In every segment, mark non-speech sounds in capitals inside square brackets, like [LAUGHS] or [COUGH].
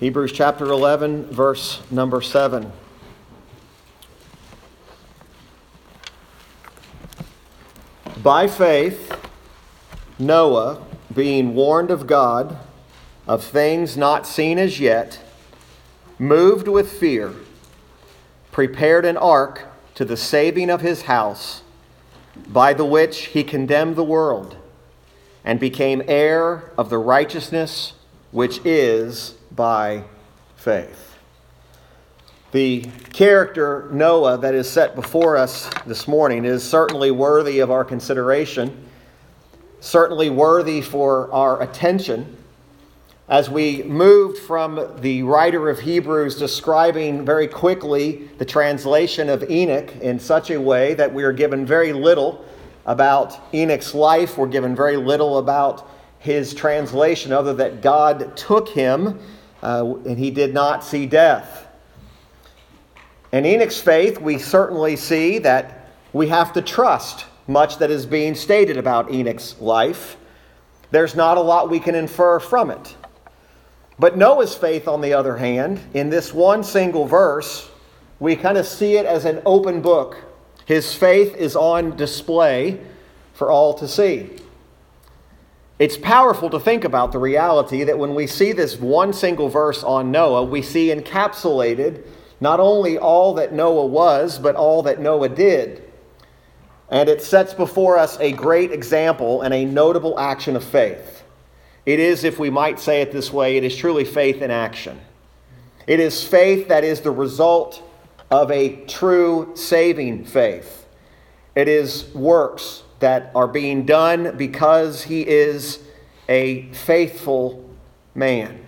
Hebrews chapter 11, verse number 7. By faith, Noah, being warned of God of things not seen as yet, moved with fear, prepared an ark to the saving of his house, by the which he condemned the world, and became heir of the righteousness which is by faith. The character Noah that is set before us this morning is certainly worthy of our consideration, certainly worthy for our attention. As we moved from the writer of Hebrews describing very quickly the translation of Enoch in such a way that we are given very little about Enoch's life, we're given very little about his translation, other that God took him uh, and he did not see death. In Enoch's faith, we certainly see that we have to trust much that is being stated about Enoch's life. There's not a lot we can infer from it. But Noah's faith, on the other hand, in this one single verse, we kind of see it as an open book. His faith is on display for all to see. It's powerful to think about the reality that when we see this one single verse on Noah, we see encapsulated not only all that Noah was, but all that Noah did. And it sets before us a great example and a notable action of faith. It is, if we might say it this way, it is truly faith in action. It is faith that is the result of a true saving faith. It is works that are being done because he is a faithful man.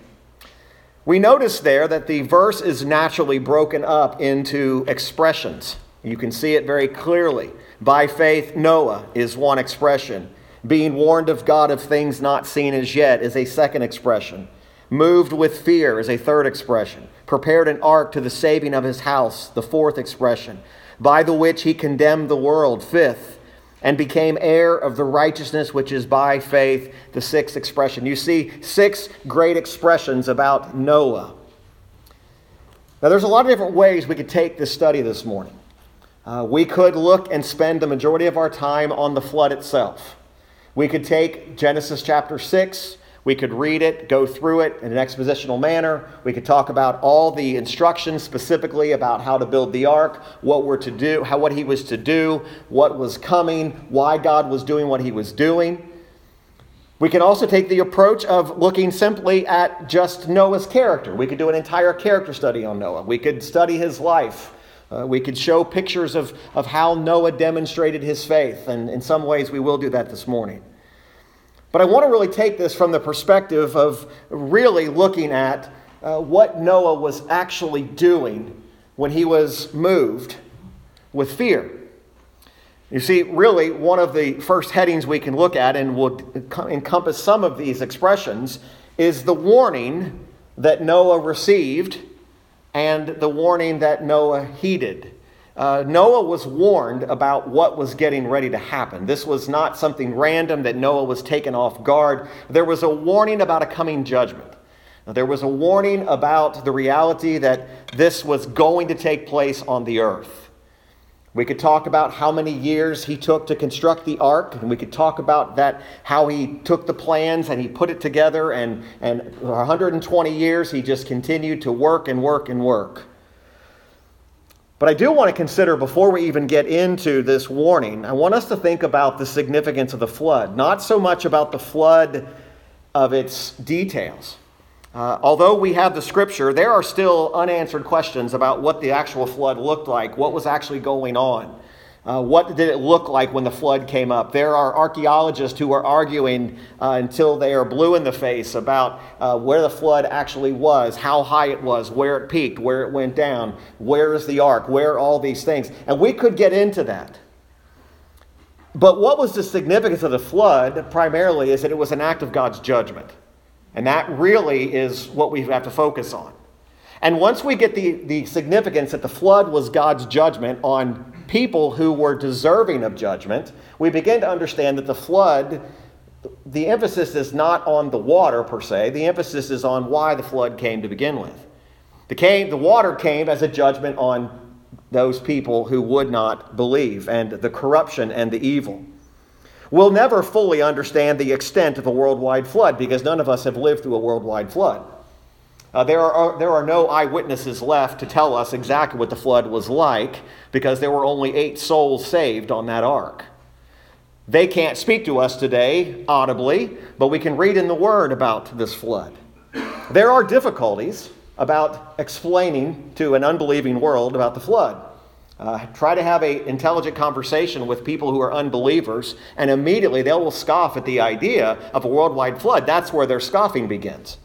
We notice there that the verse is naturally broken up into expressions. You can see it very clearly. By faith, Noah is one expression. Being warned of God of things not seen as yet is a second expression. Moved with fear is a third expression. Prepared an ark to the saving of his house, the fourth expression. By the which he condemned the world, fifth and became heir of the righteousness which is by faith, the sixth expression. You see six great expressions about Noah. Now, there's a lot of different ways we could take this study this morning. Uh, we could look and spend the majority of our time on the flood itself. We could take Genesis chapter 6 we could read it, go through it in an expositional manner. We could talk about all the instructions specifically about how to build the ark, what we're to do, how what he was to do, what was coming, why God was doing what he was doing. We can also take the approach of looking simply at just Noah's character. We could do an entire character study on Noah. We could study his life. Uh, we could show pictures of, of how Noah demonstrated his faith, and in some ways we will do that this morning. But I want to really take this from the perspective of really looking at uh, what Noah was actually doing when he was moved with fear. You see, really, one of the first headings we can look at and will encompass some of these expressions is the warning that Noah received and the warning that Noah heeded. Uh, Noah was warned about what was getting ready to happen. This was not something random that Noah was taken off guard. There was a warning about a coming judgment. There was a warning about the reality that this was going to take place on the earth. We could talk about how many years he took to construct the ark, and we could talk about that, how he took the plans and he put it together, and, and 120 years he just continued to work and work and work. But I do want to consider, before we even get into this warning, I want us to think about the significance of the flood. Not so much about the flood of its details. Uh, although we have the scripture, there are still unanswered questions about what the actual flood looked like, what was actually going on. Uh, what did it look like when the flood came up? There are archaeologists who are arguing uh, until they are blue in the face about uh, where the flood actually was, how high it was, where it peaked, where it went down, where is the ark, where all these things. And we could get into that. But what was the significance of the flood primarily is that it was an act of God's judgment. And that really is what we have to focus on. And once we get the, the significance that the flood was God's judgment on people who were deserving of judgment, we begin to understand that the flood the emphasis is not on the water per se, the emphasis is on why the flood came to begin with. The, came, the water came as a judgment on those people who would not believe and the corruption and the evil. We'll never fully understand the extent of a worldwide flood because none of us have lived through a worldwide flood. Uh, there, are, there are no eyewitnesses left to tell us exactly what the flood was like because there were only eight souls saved on that ark. They can't speak to us today audibly, but we can read in the Word about this flood. There are difficulties about explaining to an unbelieving world about the flood. Uh, try to have an intelligent conversation with people who are unbelievers, and immediately they will scoff at the idea of a worldwide flood. That's where their scoffing begins.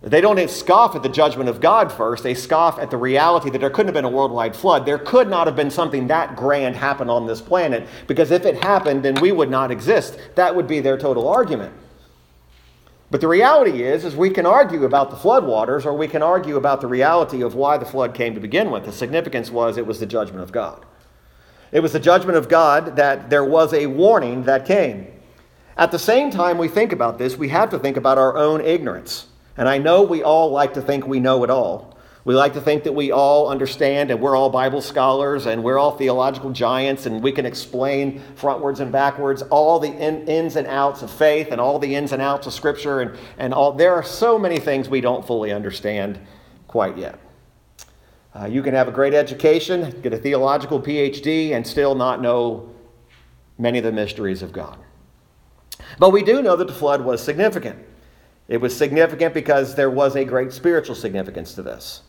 They don't scoff at the judgment of God first. They scoff at the reality that there couldn't have been a worldwide flood. There could not have been something that grand happen on this planet because if it happened, then we would not exist. That would be their total argument. But the reality is, is we can argue about the floodwaters or we can argue about the reality of why the flood came to begin with. The significance was it was the judgment of God. It was the judgment of God that there was a warning that came. At the same time we think about this, we have to think about our own ignorance. And I know we all like to think we know it all. We like to think that we all understand and we're all Bible scholars and we're all theological giants and we can explain frontwards and backwards all the in, ins and outs of faith and all the ins and outs of Scripture. And, and all, there are so many things we don't fully understand quite yet. Uh, you can have a great education, get a theological PhD, and still not know many of the mysteries of God. But we do know that the flood was significant. It was significant because there was a great spiritual significance to this.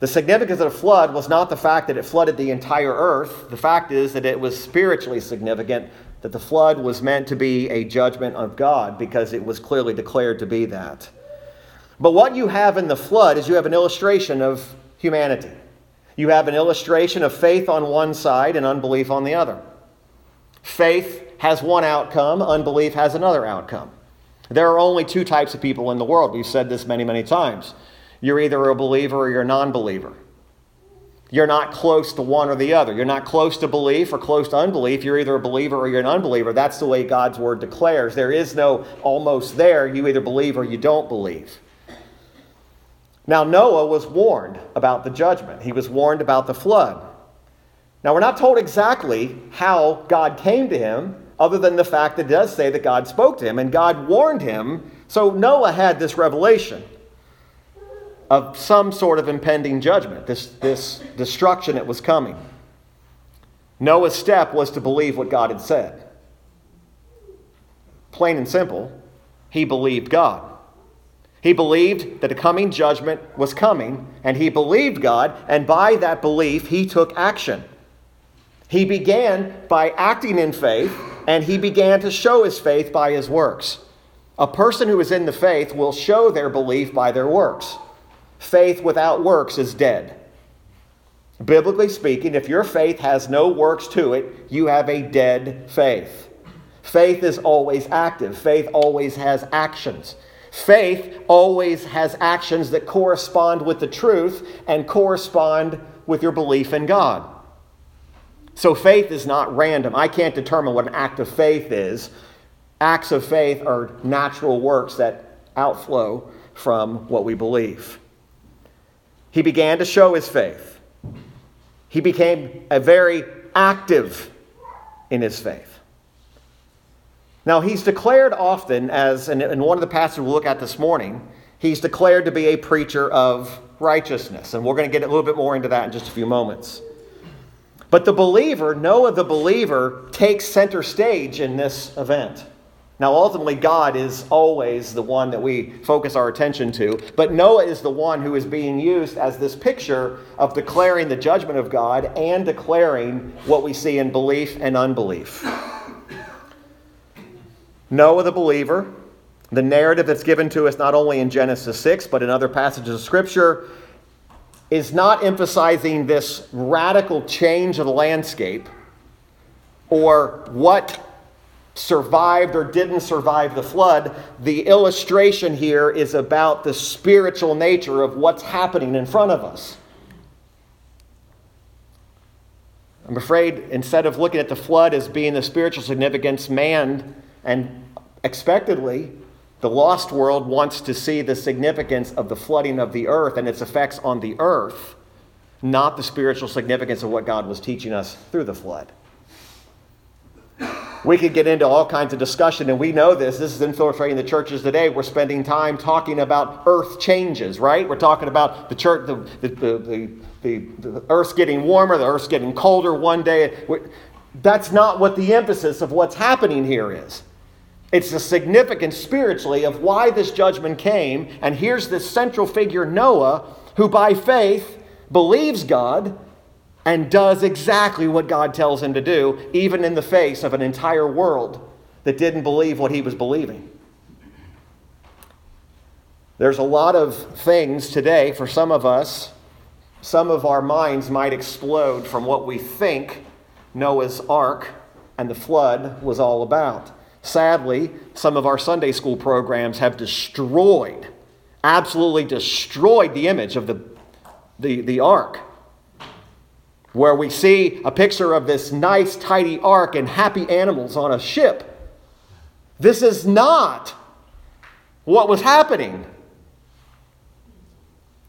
The significance of the flood was not the fact that it flooded the entire earth. The fact is that it was spiritually significant, that the flood was meant to be a judgment of God because it was clearly declared to be that. But what you have in the flood is you have an illustration of humanity. You have an illustration of faith on one side and unbelief on the other. Faith has one outcome, unbelief has another outcome. There are only two types of people in the world. We've said this many, many times you're either a believer or you're a non believer. You're not close to one or the other. You're not close to belief or close to unbelief. You're either a believer or you're an unbeliever. That's the way God's word declares. There is no almost there. You either believe or you don't believe. Now, Noah was warned about the judgment, he was warned about the flood. Now, we're not told exactly how God came to him, other than the fact that it does say that God spoke to him and God warned him. So Noah had this revelation of some sort of impending judgment, this, this destruction that was coming. Noah's step was to believe what God had said. Plain and simple, he believed God. He believed that a coming judgment was coming, and he believed God, and by that belief, he took action. He began by acting in faith, and he began to show his faith by his works. A person who is in the faith will show their belief by their works faith without works is dead. Biblically speaking, if your faith has no works to it, you have a dead faith. Faith is always active, faith always has actions. Faith always has actions that correspond with the truth and correspond with your belief in God. So faith is not random. I can't determine what an act of faith is. Acts of faith are natural works that outflow from what we believe he began to show his faith. He became a very active in his faith. Now, he's declared often, as in one of the passages we'll look at this morning, he's declared to be a preacher of righteousness. And we're going to get a little bit more into that in just a few moments. But the believer, Noah the believer, takes center stage in this event. Now, ultimately, God is always the one that we focus our attention to, but Noah is the one who is being used as this picture of declaring the judgment of God and declaring what we see in belief and unbelief. Noah, the believer, the narrative that's given to us not only in Genesis 6, but in other passages of Scripture, is not emphasizing this radical change of the landscape or what survived or didn't survive the flood. The illustration here is about the spiritual nature of what's happening in front of us. I'm afraid instead of looking at the flood as being the spiritual significance, man And expectedly, the lost world wants to see the significance of the flooding of the earth and its effects on the earth, not the spiritual significance of what God was teaching us through the flood. We could get into all kinds of discussion, and we know this. This is infiltrating the churches today. We're spending time talking about earth changes, right? We're talking about the church, the, the, the, the, the earth's getting warmer, the earth's getting colder one day. That's not what the emphasis of what's happening here is. It's the significance spiritually of why this judgment came. And here's this central figure, Noah, who by faith believes God and does exactly what God tells him to do, even in the face of an entire world that didn't believe what he was believing. There's a lot of things today for some of us, some of our minds might explode from what we think Noah's ark and the flood was all about. Sadly, some of our Sunday school programs have destroyed, absolutely destroyed the image of the, the, the ark where we see a picture of this nice, tidy ark and happy animals on a ship. This is not what was happening.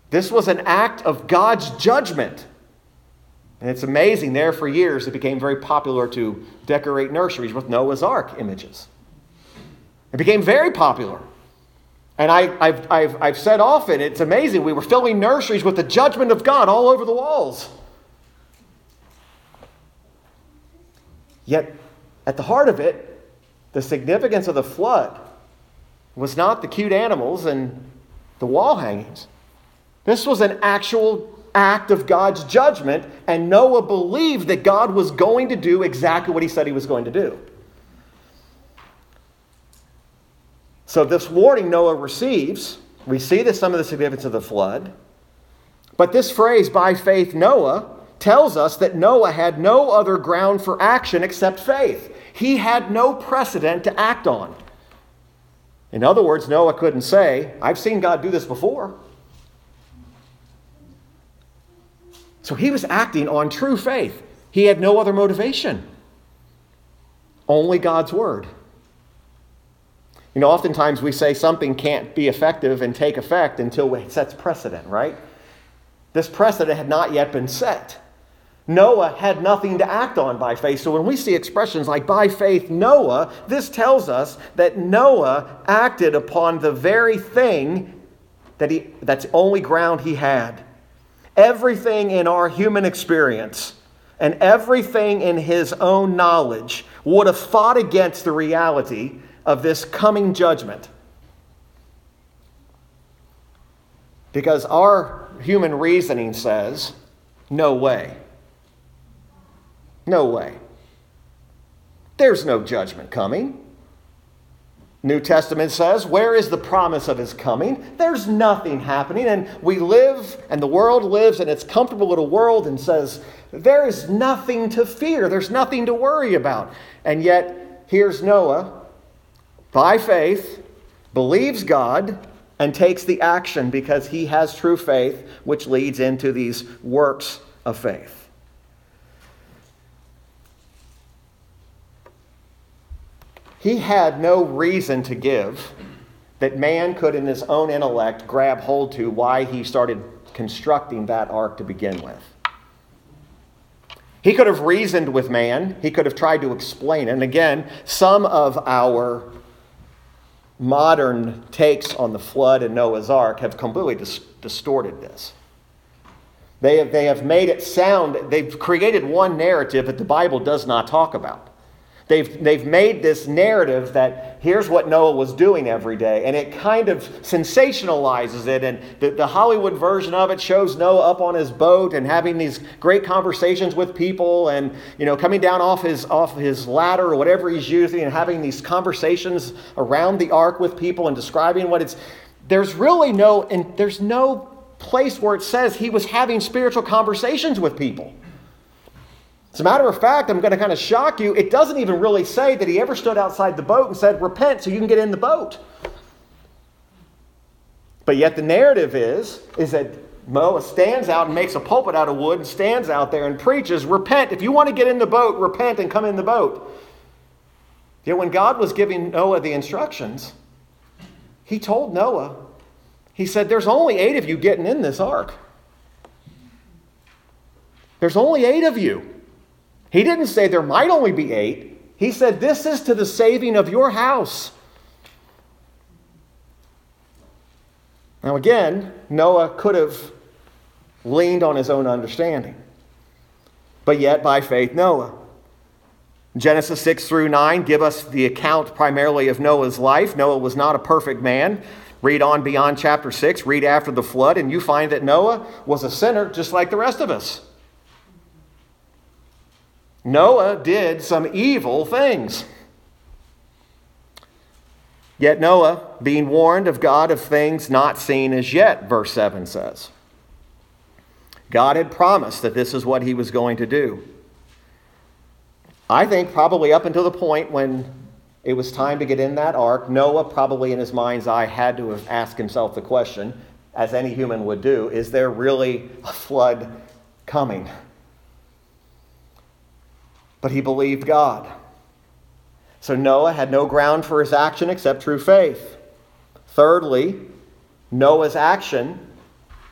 This was an act of God's judgment. And it's amazing, there for years it became very popular to decorate nurseries with Noah's Ark images. It became very popular. And I, have I've, I've said often, it's amazing. We were filling nurseries with the judgment of God all over the walls. Yet, at the heart of it, the significance of the flood was not the cute animals and the wall hangings. This was an actual act of God's judgment, and Noah believed that God was going to do exactly what he said he was going to do. So, this warning Noah receives, we see this, some of the significance of the flood. But this phrase, by faith, Noah, tells us that Noah had no other ground for action except faith. He had no precedent to act on. In other words, Noah couldn't say, I've seen God do this before. So he was acting on true faith. He had no other motivation, only God's word. You know, oftentimes we say something can't be effective and take effect until it sets precedent, right? This precedent had not yet been set. Noah had nothing to act on by faith. So when we see expressions like by faith Noah, this tells us that Noah acted upon the very thing that he, that's the only ground he had. Everything in our human experience and everything in his own knowledge would have fought against the reality of this coming judgment. Because our human reasoning says, no way. No way. There's no judgment coming. New Testament says, Where is the promise of his coming? There's nothing happening. And we live, and the world lives in its comfortable little world and says, There is nothing to fear. There's nothing to worry about. And yet, here's Noah, by faith, believes God and takes the action because he has true faith, which leads into these works of faith. He had no reason to give that man could, in his own intellect, grab hold to why he started constructing that ark to begin with. He could have reasoned with man, he could have tried to explain. And again, some of our modern takes on the flood and Noah's ark have completely dis- distorted this. They have, they have made it sound, they've created one narrative that the Bible does not talk about. They've, they've made this narrative that here's what Noah was doing every day, and it kind of sensationalizes it. And the, the Hollywood version of it shows Noah up on his boat and having these great conversations with people, and you know, coming down off his off his ladder or whatever he's using, and having these conversations around the ark with people and describing what it's. There's really no, and there's no place where it says he was having spiritual conversations with people. As a matter of fact, I'm going to kind of shock you. It doesn't even really say that he ever stood outside the boat and said, Repent so you can get in the boat. But yet the narrative is, is that Noah stands out and makes a pulpit out of wood and stands out there and preaches, Repent. If you want to get in the boat, repent and come in the boat. Yet when God was giving Noah the instructions, he told Noah, he said, There's only eight of you getting in this ark. There's only eight of you. He didn't say there might only be eight. He said, This is to the saving of your house. Now, again, Noah could have leaned on his own understanding, but yet by faith, Noah. Genesis 6 through 9 give us the account primarily of Noah's life. Noah was not a perfect man. Read on beyond chapter 6, read after the flood, and you find that Noah was a sinner just like the rest of us. Noah did some evil things. Yet Noah, being warned of God of things not seen as yet, verse 7 says. God had promised that this is what he was going to do. I think probably up until the point when it was time to get in that ark, Noah probably in his mind's eye had to have asked himself the question, as any human would do is there really a flood coming? But he believed God. So Noah had no ground for his action except true faith. Thirdly, Noah's action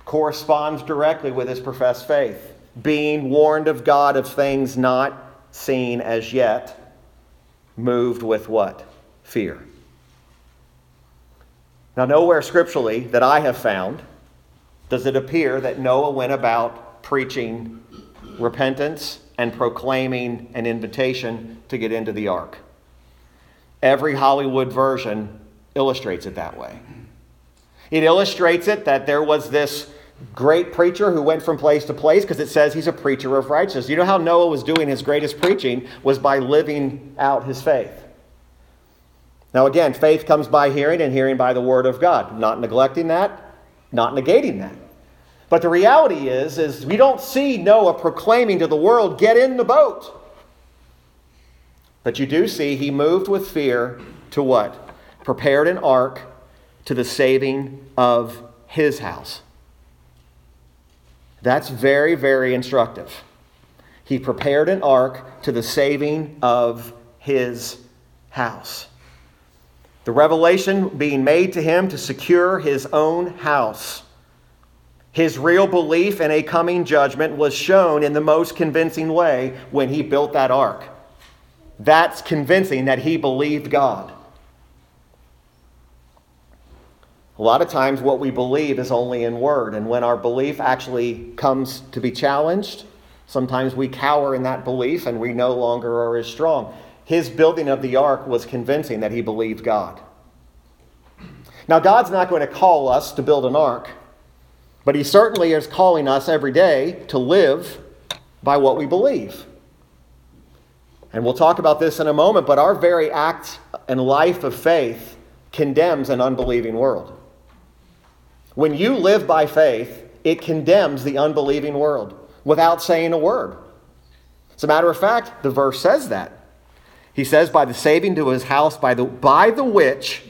corresponds directly with his professed faith, being warned of God of things not seen as yet, moved with what? Fear. Now, nowhere scripturally that I have found does it appear that Noah went about preaching repentance and proclaiming an invitation to get into the ark. Every Hollywood version illustrates it that way. It illustrates it that there was this great preacher who went from place to place because it says he's a preacher of righteousness. You know how Noah was doing his greatest preaching was by living out his faith. Now again, faith comes by hearing and hearing by the word of God. Not neglecting that, not negating that. But the reality is is we don't see Noah proclaiming to the world, "Get in the boat." But you do see he moved with fear to what? Prepared an ark to the saving of his house. That's very, very instructive. He prepared an ark to the saving of his house. The revelation being made to him to secure his own house. His real belief in a coming judgment was shown in the most convincing way when he built that ark. That's convincing that he believed God. A lot of times, what we believe is only in word, and when our belief actually comes to be challenged, sometimes we cower in that belief and we no longer are as strong. His building of the ark was convincing that he believed God. Now, God's not going to call us to build an ark, but He certainly is calling us every day to live by what we believe. And we'll talk about this in a moment, but our very act and life of faith condemns an unbelieving world. When you live by faith, it condemns the unbelieving world without saying a word. As a matter of fact, the verse says that. He says, by the saving to his house, by the, by the which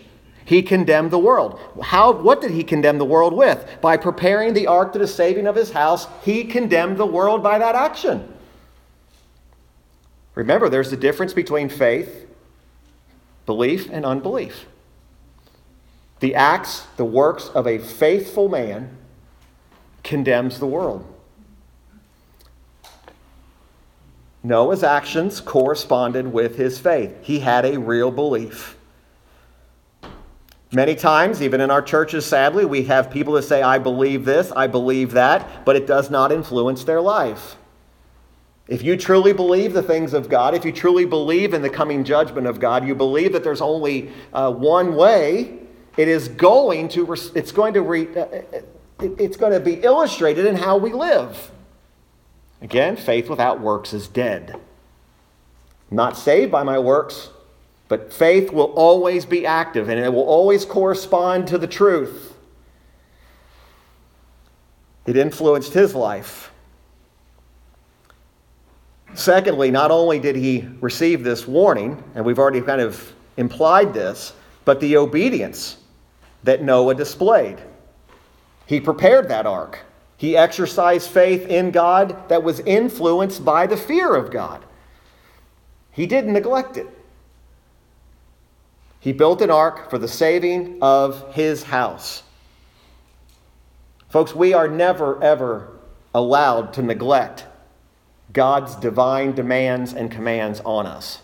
he condemned the world. How, what did he condemn the world with? By preparing the ark to the saving of his house, he condemned the world by that action. Remember, there's a difference between faith, belief, and unbelief. The acts, the works of a faithful man condemns the world. Noah's actions corresponded with his faith. He had a real belief. Many times, even in our churches, sadly, we have people that say, I believe this, I believe that, but it does not influence their life. If you truly believe the things of God, if you truly believe in the coming judgment of God, you believe that there's only uh, one way, it is going to, it's going to, re, uh, uh it's going to be illustrated in how we live. Again, faith without works is dead. Not saved by my works, but faith will always be active and it will always correspond to the truth. It influenced his life. Secondly, not only did he receive this warning, and we've already kind of implied this, but the obedience that Noah displayed. He prepared that ark. He exercised faith in God that was influenced by the fear of God. He didn't neglect it. He built an ark for the saving of his house. Folks, we are never, ever allowed to neglect God's divine demands and commands on us.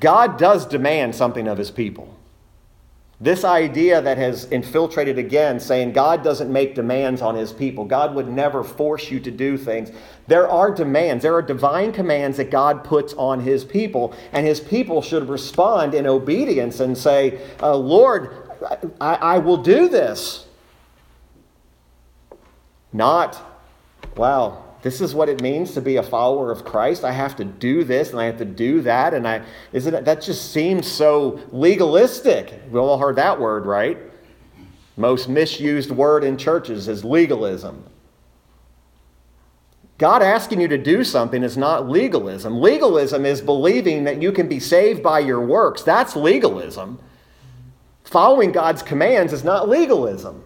God does demand something of his people. This idea that has infiltrated again, saying God doesn't make demands on his people, God would never force you to do things. There are demands, there are divine commands that God puts on his people, and his people should respond in obedience and say, uh, Lord, I, I will do this. Not, wow, this is what it means to be a follower of Christ. I have to do this and I have to do that. And I isn't it, that just seems so legalistic. We all heard that word, right? Most misused word in churches is legalism. God asking you to do something is not legalism. Legalism is believing that you can be saved by your works. That's legalism. Following God's commands is not legalism.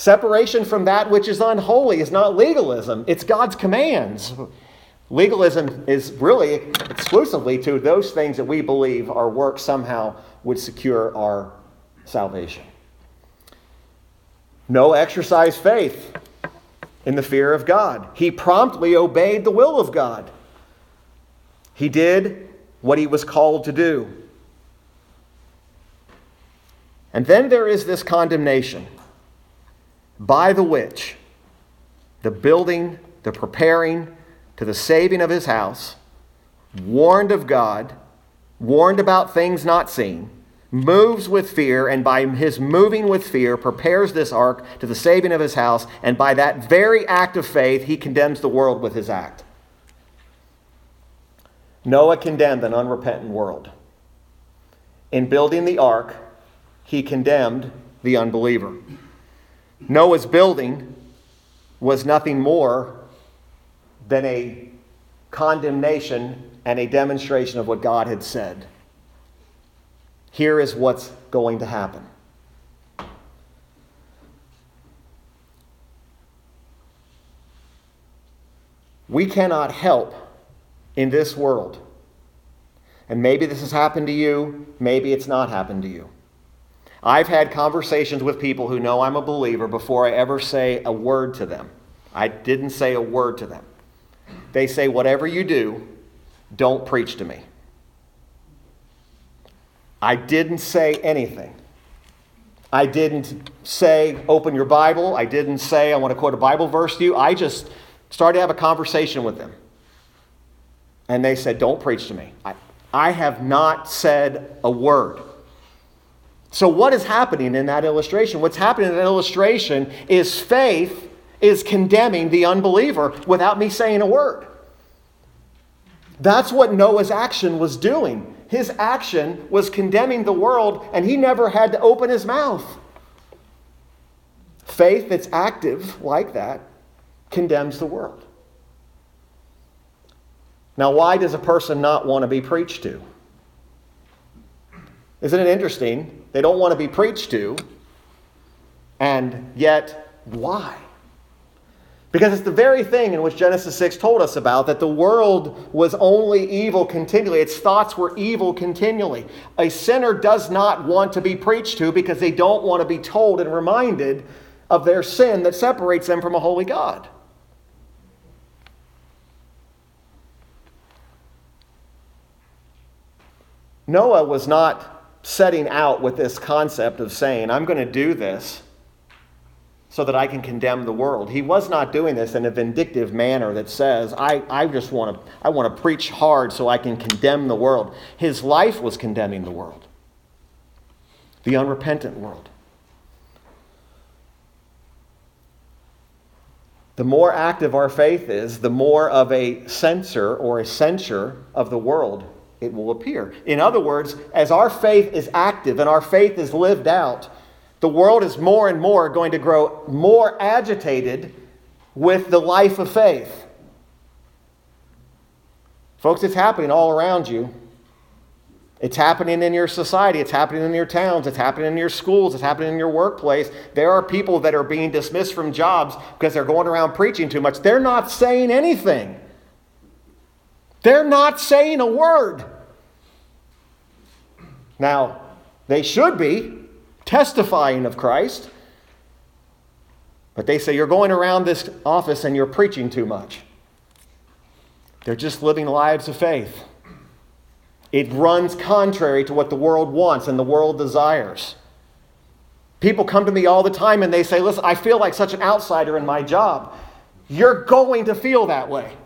Separation from that which is unholy is not legalism, it's God's commands. Legalism is really exclusively to those things that we believe our work somehow would secure our salvation. Noah exercise faith in the fear of God. He promptly obeyed the will of God. He did what he was called to do. And then there is this condemnation by the which the building, the preparing to the saving of his house, warned of God, warned about things not seen, moves with fear, and by his moving with fear, prepares this ark to the saving of his house, and by that very act of faith, he condemns the world with his act. Noah condemned an unrepentant world. In building the ark, he condemned the unbeliever. Noah's building was nothing more than a condemnation and a demonstration of what God had said. Here is what's going to happen. We cannot help in this world. And maybe this has happened to you, maybe it's not happened to you. I've had conversations with people who know I'm a believer before I ever say a word to them. I didn't say a word to them. They say, Whatever you do, don't preach to me. I didn't say anything. I didn't say, Open your Bible. I didn't say, I want to quote a Bible verse to you. I just started to have a conversation with them. And they said, Don't preach to me. I, I have not said a word. So, what is happening in that illustration? What's happening in that illustration is faith is condemning the unbeliever without me saying a word. That's what Noah's action was doing. His action was condemning the world, and he never had to open his mouth. Faith that's active like that condemns the world. Now, why does a person not want to be preached to? Isn't it interesting they don't want to be preached to. And yet, why? Because it's the very thing in which Genesis 6 told us about that the world was only evil continually. Its thoughts were evil continually. A sinner does not want to be preached to because they don't want to be told and reminded of their sin that separates them from a holy God. Noah was not setting out with this concept of saying, I'm going to do this so that I can condemn the world. He was not doing this in a vindictive manner that says, I, I just want to I want to preach hard so I can condemn the world. His life was condemning the world, the unrepentant world. The more active our faith is, the more of a censor or a censure of the world it will appear. In other words, as our faith is active and our faith is lived out, the world is more and more going to grow more agitated with the life of faith. Folks, it's happening all around you. It's happening in your society. It's happening in your towns. It's happening in your schools. It's happening in your workplace. There are people that are being dismissed from jobs because they're going around preaching too much. They're not saying anything. They're not saying a word. Now, they should be testifying of Christ, but they say you're going around this office and you're preaching too much. They're just living lives of faith. It runs contrary to what the world wants and the world desires. People come to me all the time and they say, Listen, I feel like such an outsider in my job. You're going to feel that way.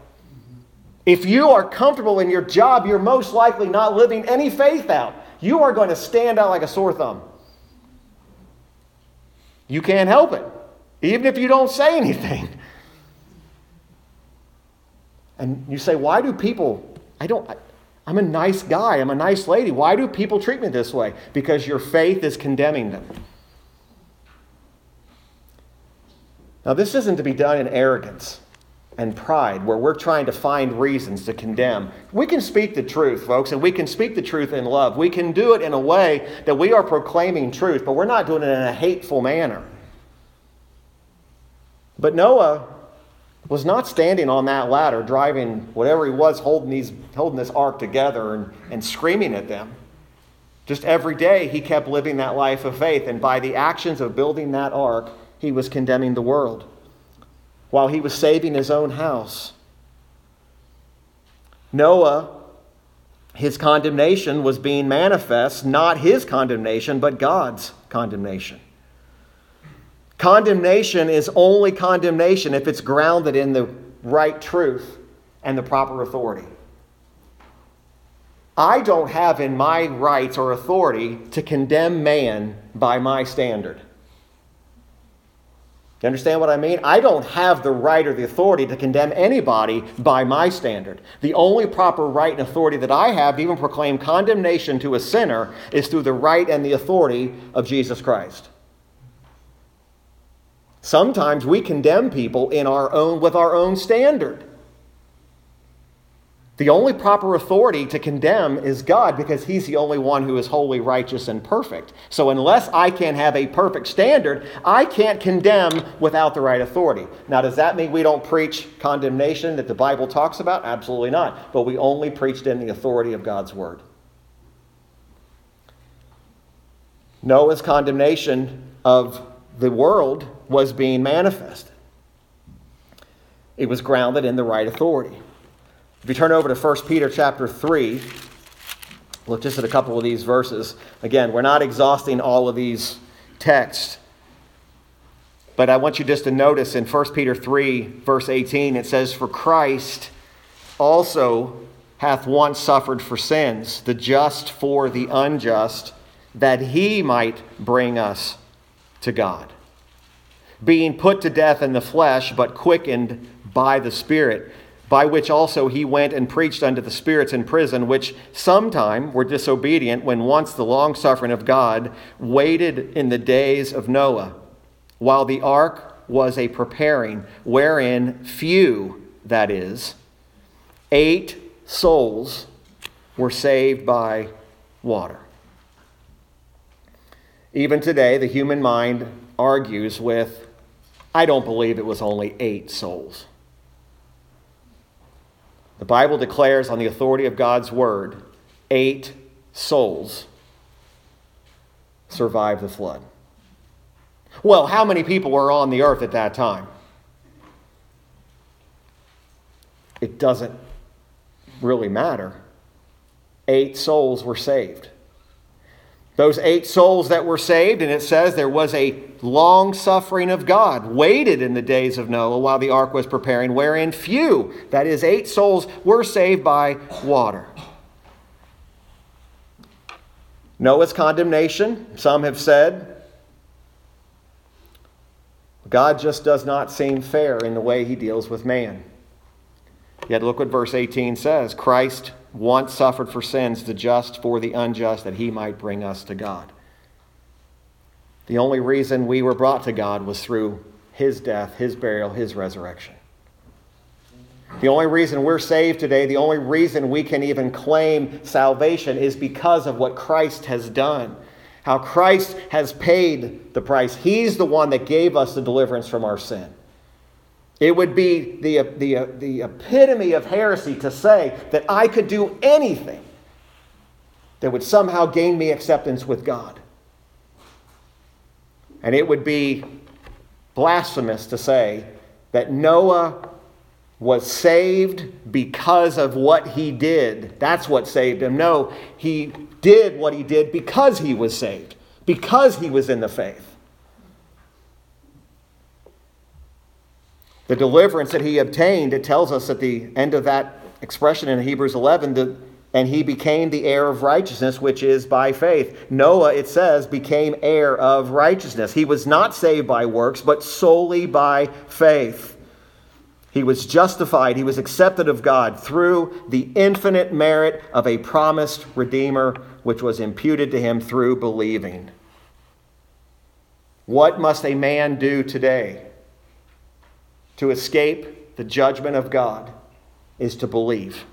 If you are comfortable in your job, you're most likely not living any faith out. You are going to stand out like a sore thumb. You can't help it, even if you don't say anything. [LAUGHS] And you say, Why do people, I don't, I'm a nice guy, I'm a nice lady. Why do people treat me this way? Because your faith is condemning them. Now, this isn't to be done in arrogance and pride, where we're trying to find reasons to condemn. We can speak the truth, folks, and we can speak the truth in love. We can do it in a way that we are proclaiming truth, but we're not doing it in a hateful manner. But Noah was not standing on that ladder, driving whatever he was, holding, these, holding this ark together and, and screaming at them. Just every day he kept living that life of faith, and by the actions of building that ark, he was condemning the world while he was saving his own house. Noah, his condemnation was being manifest, not his condemnation, but God's condemnation. Condemnation is only condemnation if it's grounded in the right truth and the proper authority. I don't have in my rights or authority to condemn man by my standard. You understand what I mean? I don't have the right or the authority to condemn anybody by my standard. The only proper right and authority that I have to even proclaim condemnation to a sinner is through the right and the authority of Jesus Christ. Sometimes we condemn people in our own with our own standard. The only proper authority to condemn is God because He's the only one who is holy, righteous, and perfect. So, unless I can have a perfect standard, I can't condemn without the right authority. Now, does that mean we don't preach condemnation that the Bible talks about? Absolutely not. But we only preached in the authority of God's Word. Noah's condemnation of the world was being manifested, it was grounded in the right authority. If you turn over to 1 Peter chapter 3, look just at a couple of these verses. Again, we're not exhausting all of these texts. But I want you just to notice in 1 Peter 3, verse 18, it says, For Christ also hath once suffered for sins, the just for the unjust, that he might bring us to God. Being put to death in the flesh, but quickened by the Spirit by which also he went and preached unto the spirits in prison, which sometime were disobedient when once the long suffering of God waited in the days of Noah, while the ark was a preparing, wherein few, that is, eight souls were saved by water. Even today, the human mind argues with, I don't believe it was only eight souls. The Bible declares on the authority of God's word, eight souls survived the flood. Well, how many people were on the earth at that time? It doesn't really matter. Eight souls were saved. Those eight souls that were saved, and it says there was a long suffering of God, waited in the days of Noah while the ark was preparing, wherein few, that is, eight souls, were saved by water. Noah's condemnation, some have said, God just does not seem fair in the way he deals with man. Yet look what verse 18 says Christ once suffered for sins, the just for the unjust, that he might bring us to God. The only reason we were brought to God was through his death, his burial, his resurrection. The only reason we're saved today, the only reason we can even claim salvation is because of what Christ has done. How Christ has paid the price. He's the one that gave us the deliverance from our sin. It would be the, the, the epitome of heresy to say that I could do anything that would somehow gain me acceptance with God. And it would be blasphemous to say that Noah was saved because of what he did. That's what saved him. No, he did what he did because he was saved, because he was in the faith. The deliverance that he obtained, it tells us at the end of that expression in Hebrews 11, that and he became the heir of righteousness, which is by faith. Noah, it says, became heir of righteousness. He was not saved by works, but solely by faith. He was justified, he was accepted of God through the infinite merit of a promised Redeemer, which was imputed to him through believing. What must a man do today to escape the judgment of God? Is to believe.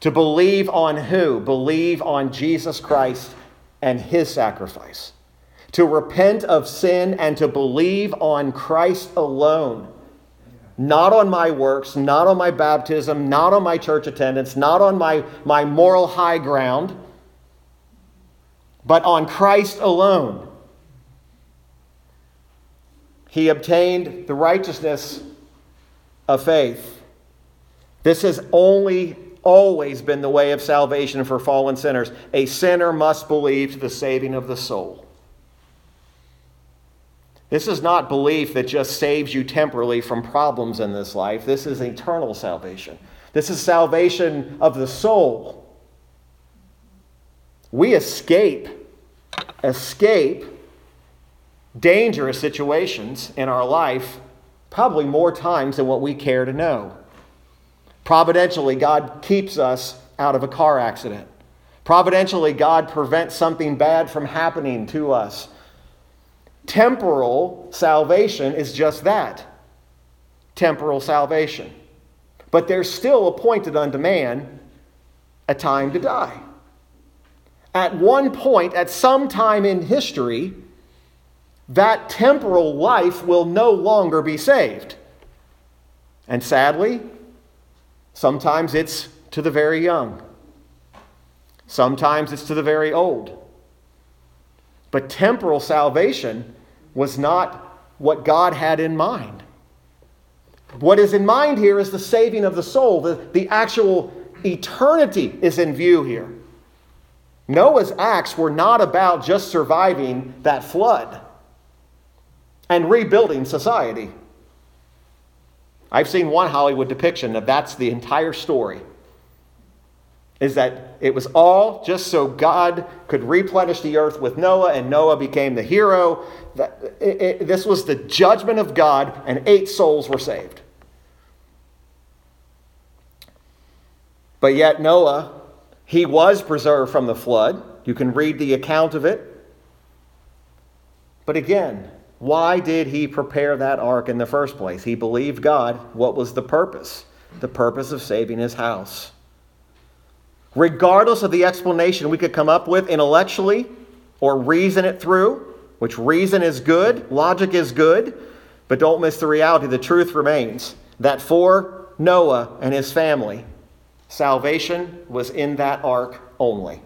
To believe on who? Believe on Jesus Christ and his sacrifice. To repent of sin and to believe on Christ alone. Not on my works, not on my baptism, not on my church attendance, not on my, my moral high ground, but on Christ alone. He obtained the righteousness of faith. This has only always been the way of salvation for fallen sinners. A sinner must believe to the saving of the soul. This is not belief that just saves you temporarily from problems in this life. This is eternal salvation. This is salvation of the soul. We escape, escape dangerous situations in our life probably more times than what we care to know. Providentially, God keeps us out of a car accident. Providentially, God prevents something bad from happening to us. Temporal salvation is just that temporal salvation. But there's still appointed unto man a time to die. At one point, at some time in history, that temporal life will no longer be saved. And sadly, Sometimes it's to the very young, sometimes it's to the very old. But temporal salvation was not what God had in mind. What is in mind here is the saving of the soul. The, the actual eternity is in view here. Noah's acts were not about just surviving that flood and rebuilding society. I've seen one Hollywood depiction of that's the entire story. Is that it was all just so God could replenish the earth with Noah, and Noah became the hero. This was the judgment of God, and eight souls were saved. But yet, Noah, he was preserved from the flood. You can read the account of it. But again, why did he prepare that ark in the first place? He believed God. What was the purpose? The purpose of saving his house. Regardless of the explanation we could come up with intellectually or reason it through, which reason is good, logic is good, but don't miss the reality. The truth remains that for Noah and his family, salvation was in that ark only.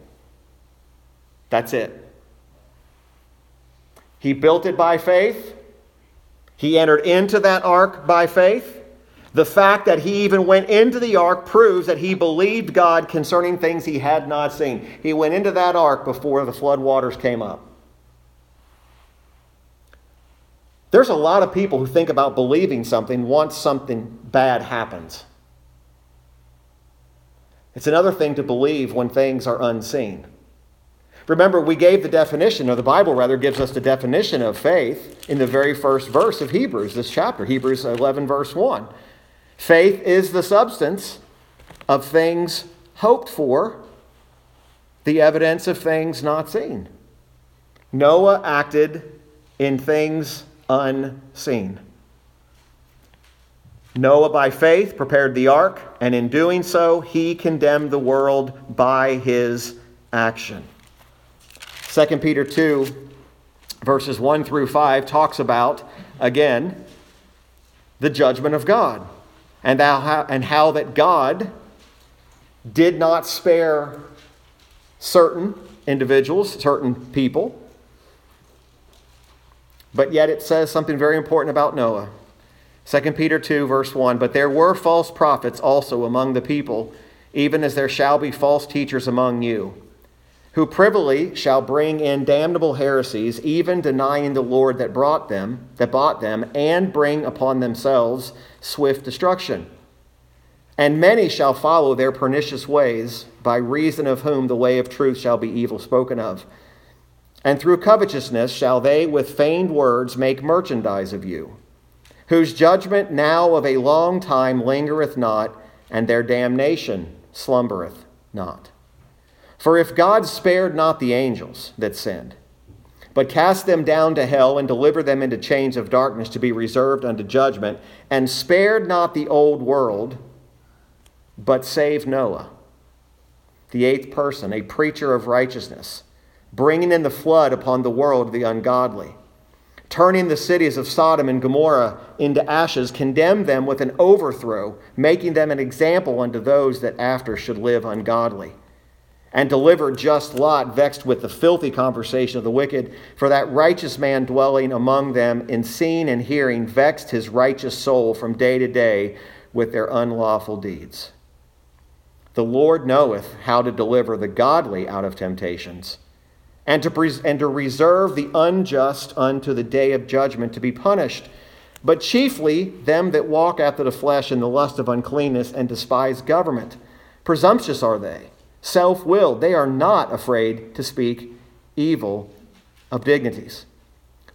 That's it. He built it by faith. He entered into that ark by faith. The fact that he even went into the ark proves that he believed God concerning things he had not seen. He went into that ark before the flood waters came up. There's a lot of people who think about believing something once something bad happens. It's another thing to believe when things are unseen. Remember, we gave the definition, or the Bible rather gives us the definition of faith in the very first verse of Hebrews, this chapter, Hebrews 11, verse 1. Faith is the substance of things hoped for, the evidence of things not seen. Noah acted in things unseen. Noah, by faith, prepared the ark, and in doing so, he condemned the world by his action. 2 Peter 2, verses 1 through 5, talks about, again, the judgment of God and how, and how that God did not spare certain individuals, certain people. But yet it says something very important about Noah. 2 Peter 2, verse 1 But there were false prophets also among the people, even as there shall be false teachers among you, who privily shall bring in damnable heresies, even denying the Lord that brought them, that bought them, and bring upon themselves swift destruction. And many shall follow their pernicious ways, by reason of whom the way of truth shall be evil spoken of. And through covetousness shall they with feigned words make merchandise of you, whose judgment now of a long time lingereth not, and their damnation slumbereth not. For if God spared not the angels that sinned, but cast them down to hell and delivered them into chains of darkness to be reserved unto judgment, and spared not the old world, but saved Noah, the eighth person, a preacher of righteousness, bringing in the flood upon the world of the ungodly, turning the cities of Sodom and Gomorrah into ashes, condemned them with an overthrow, making them an example unto those that after should live ungodly. And deliver just Lot, vexed with the filthy conversation of the wicked, for that righteous man dwelling among them in seeing and hearing vexed his righteous soul from day to day with their unlawful deeds. The Lord knoweth how to deliver the godly out of temptations, and to, pres- and to reserve the unjust unto the day of judgment to be punished, but chiefly them that walk after the flesh in the lust of uncleanness and despise government. Presumptuous are they, self willed. They are not afraid to speak evil of dignities.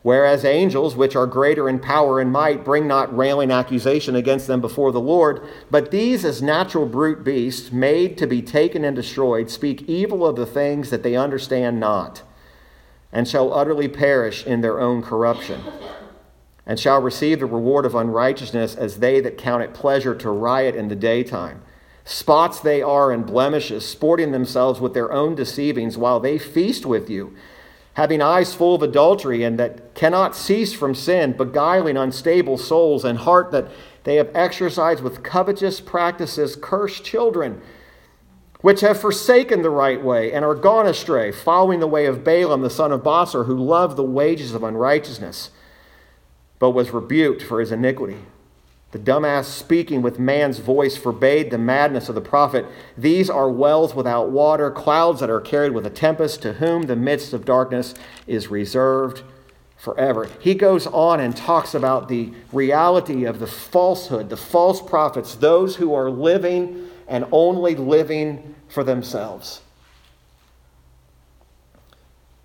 Whereas angels, which are greater in power and might, bring not railing accusation against them before the Lord, but these, as natural brute beasts, made to be taken and destroyed, speak evil of the things that they understand not, and shall utterly perish in their own corruption, and shall receive the reward of unrighteousness as they that count it pleasure to riot in the daytime. Spots they are and blemishes, sporting themselves with their own deceivings while they feast with you having eyes full of adultery and that cannot cease from sin, beguiling unstable souls, and heart that they have exercised with covetous practices, cursed children, which have forsaken the right way and are gone astray, following the way of Balaam the son of Bosor, who loved the wages of unrighteousness, but was rebuked for his iniquity. The dumbass speaking with man's voice forbade the madness of the prophet. These are wells without water, clouds that are carried with a tempest, to whom the midst of darkness is reserved forever. He goes on and talks about the reality of the falsehood, the false prophets, those who are living and only living for themselves.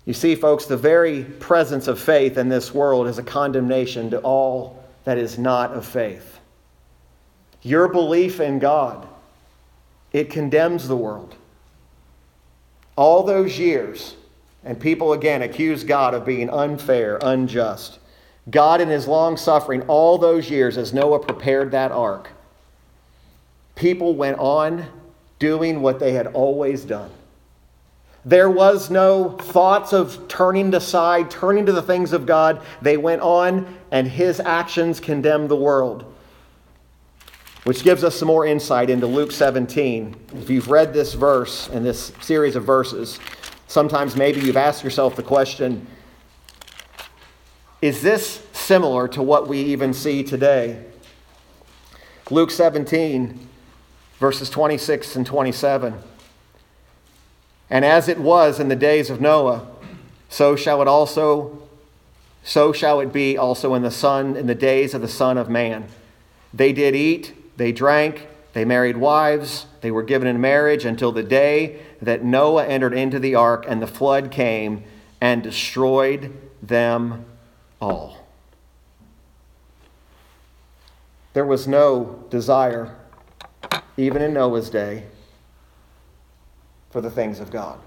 You see, folks, the very presence of faith in this world is a condemnation to all that is not of faith. Your belief in God, it condemns the world. All those years, and people again accuse God of being unfair, unjust. God, in his long suffering, all those years as Noah prepared that ark, people went on doing what they had always done. There was no thoughts of turning aside, turning to the things of God. They went on, and his actions condemned the world which gives us some more insight into Luke 17. If you've read this verse and this series of verses, sometimes maybe you've asked yourself the question is this similar to what we even see today? Luke 17, verses 26 and 27. And as it was in the days of Noah, so shall it also so shall it be also in the son in the days of the son of man. They did eat they drank, they married wives, they were given in marriage until the day that Noah entered into the ark and the flood came and destroyed them all. There was no desire, even in Noah's day, for the things of God.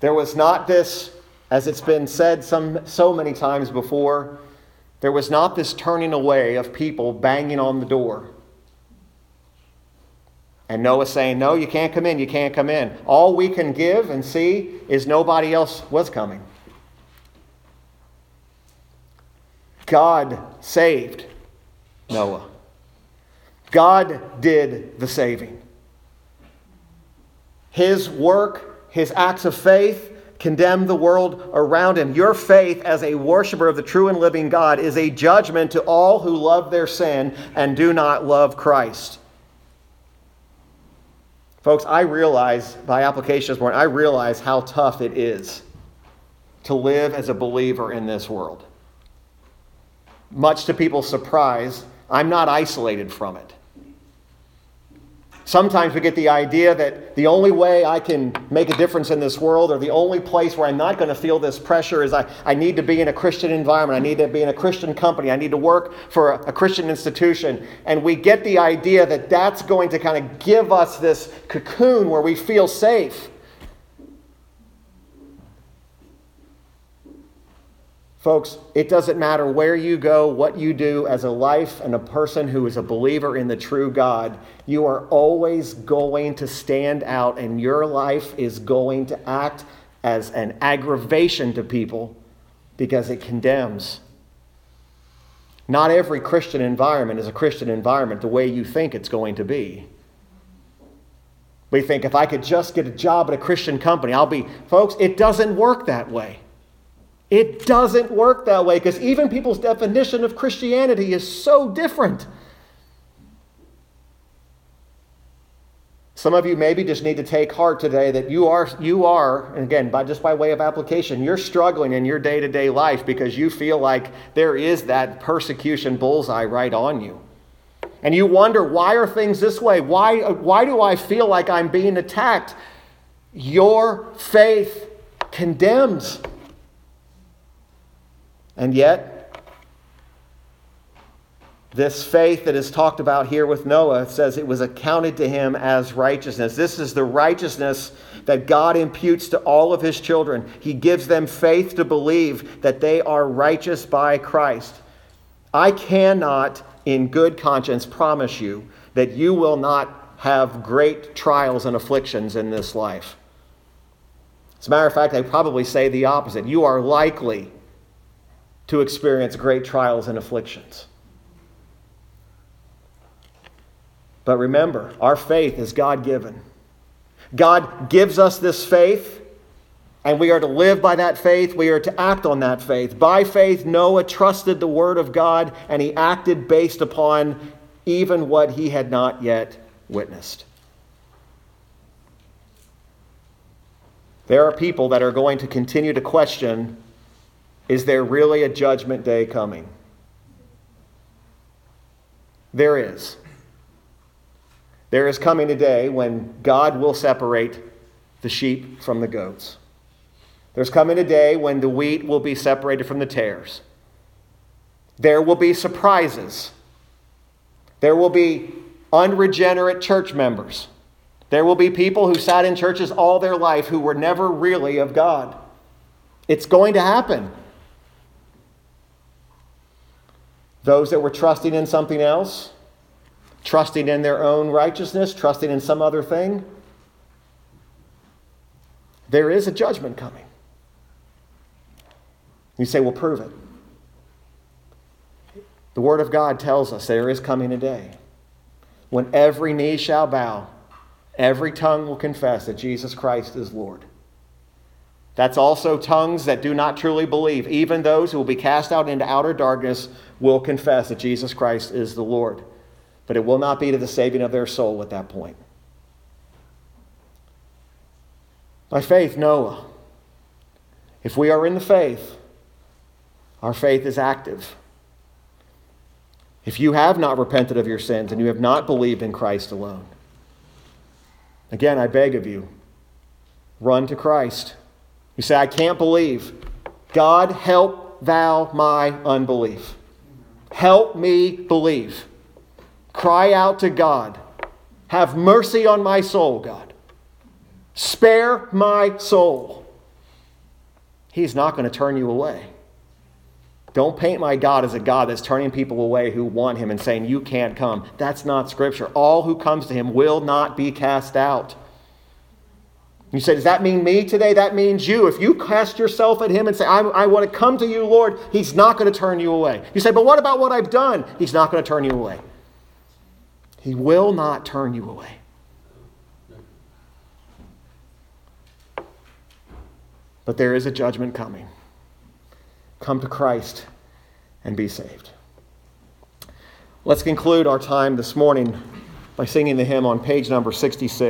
There was not this, as it's been said some, so many times before, there was not this turning away of people banging on the door. And Noah saying, No, you can't come in, you can't come in. All we can give and see is nobody else was coming. God saved Noah. God did the saving. His work, his acts of faith, condemn the world around him. Your faith as a worshiper of the true and living God is a judgment to all who love their sin and do not love Christ. Folks, I realize by application this morning, I realize how tough it is to live as a believer in this world. Much to people's surprise, I'm not isolated from it. Sometimes we get the idea that the only way I can make a difference in this world, or the only place where I'm not going to feel this pressure, is I, I need to be in a Christian environment. I need to be in a Christian company. I need to work for a, a Christian institution. And we get the idea that that's going to kind of give us this cocoon where we feel safe. Folks, it doesn't matter where you go, what you do as a life and a person who is a believer in the true God, you are always going to stand out, and your life is going to act as an aggravation to people because it condemns. Not every Christian environment is a Christian environment the way you think it's going to be. We think if I could just get a job at a Christian company, I'll be. Folks, it doesn't work that way. It doesn't work that way because even people's definition of Christianity is so different. Some of you maybe just need to take heart today that you are, you are, and again, by, just by way of application, you're struggling in your day to day life because you feel like there is that persecution bullseye right on you. And you wonder, why are things this way? Why, why do I feel like I'm being attacked? Your faith condemns. And yet, this faith that is talked about here with Noah says it was accounted to him as righteousness. This is the righteousness that God imputes to all of his children. He gives them faith to believe that they are righteous by Christ. I cannot, in good conscience, promise you that you will not have great trials and afflictions in this life. As a matter of fact, I probably say the opposite. You are likely to experience great trials and afflictions. But remember, our faith is God given. God gives us this faith, and we are to live by that faith. We are to act on that faith. By faith, Noah trusted the word of God, and he acted based upon even what he had not yet witnessed. There are people that are going to continue to question is there really a judgment day coming? There is. There is coming a day when God will separate the sheep from the goats. There's coming a day when the wheat will be separated from the tares. There will be surprises. There will be unregenerate church members. There will be people who sat in churches all their life who were never really of God. It's going to happen. Those that were trusting in something else, trusting in their own righteousness, trusting in some other thing, there is a judgment coming. You say, well, prove it. The Word of God tells us there is coming a day when every knee shall bow, every tongue will confess that Jesus Christ is Lord. That's also tongues that do not truly believe. Even those who will be cast out into outer darkness will confess that Jesus Christ is the Lord. But it will not be to the saving of their soul at that point. By faith, Noah. If we are in the faith, our faith is active. If you have not repented of your sins and you have not believed in Christ alone, again, I beg of you, run to Christ. You say, I can't believe. God, help thou my unbelief. Help me believe. Cry out to God. Have mercy on my soul, God. Spare my soul. He's not going to turn you away. Don't paint my God as a God that's turning people away who want him and saying, You can't come. That's not scripture. All who comes to him will not be cast out. You say, Does that mean me today? That means you. If you cast yourself at Him and say, I, I want to come to you, Lord, He's not going to turn you away. You say, But what about what I've done? He's not going to turn you away. He will not turn you away. but there is a judgment coming. Come to Christ and be saved. Let's conclude our time this morning by singing the hymn on page number 66.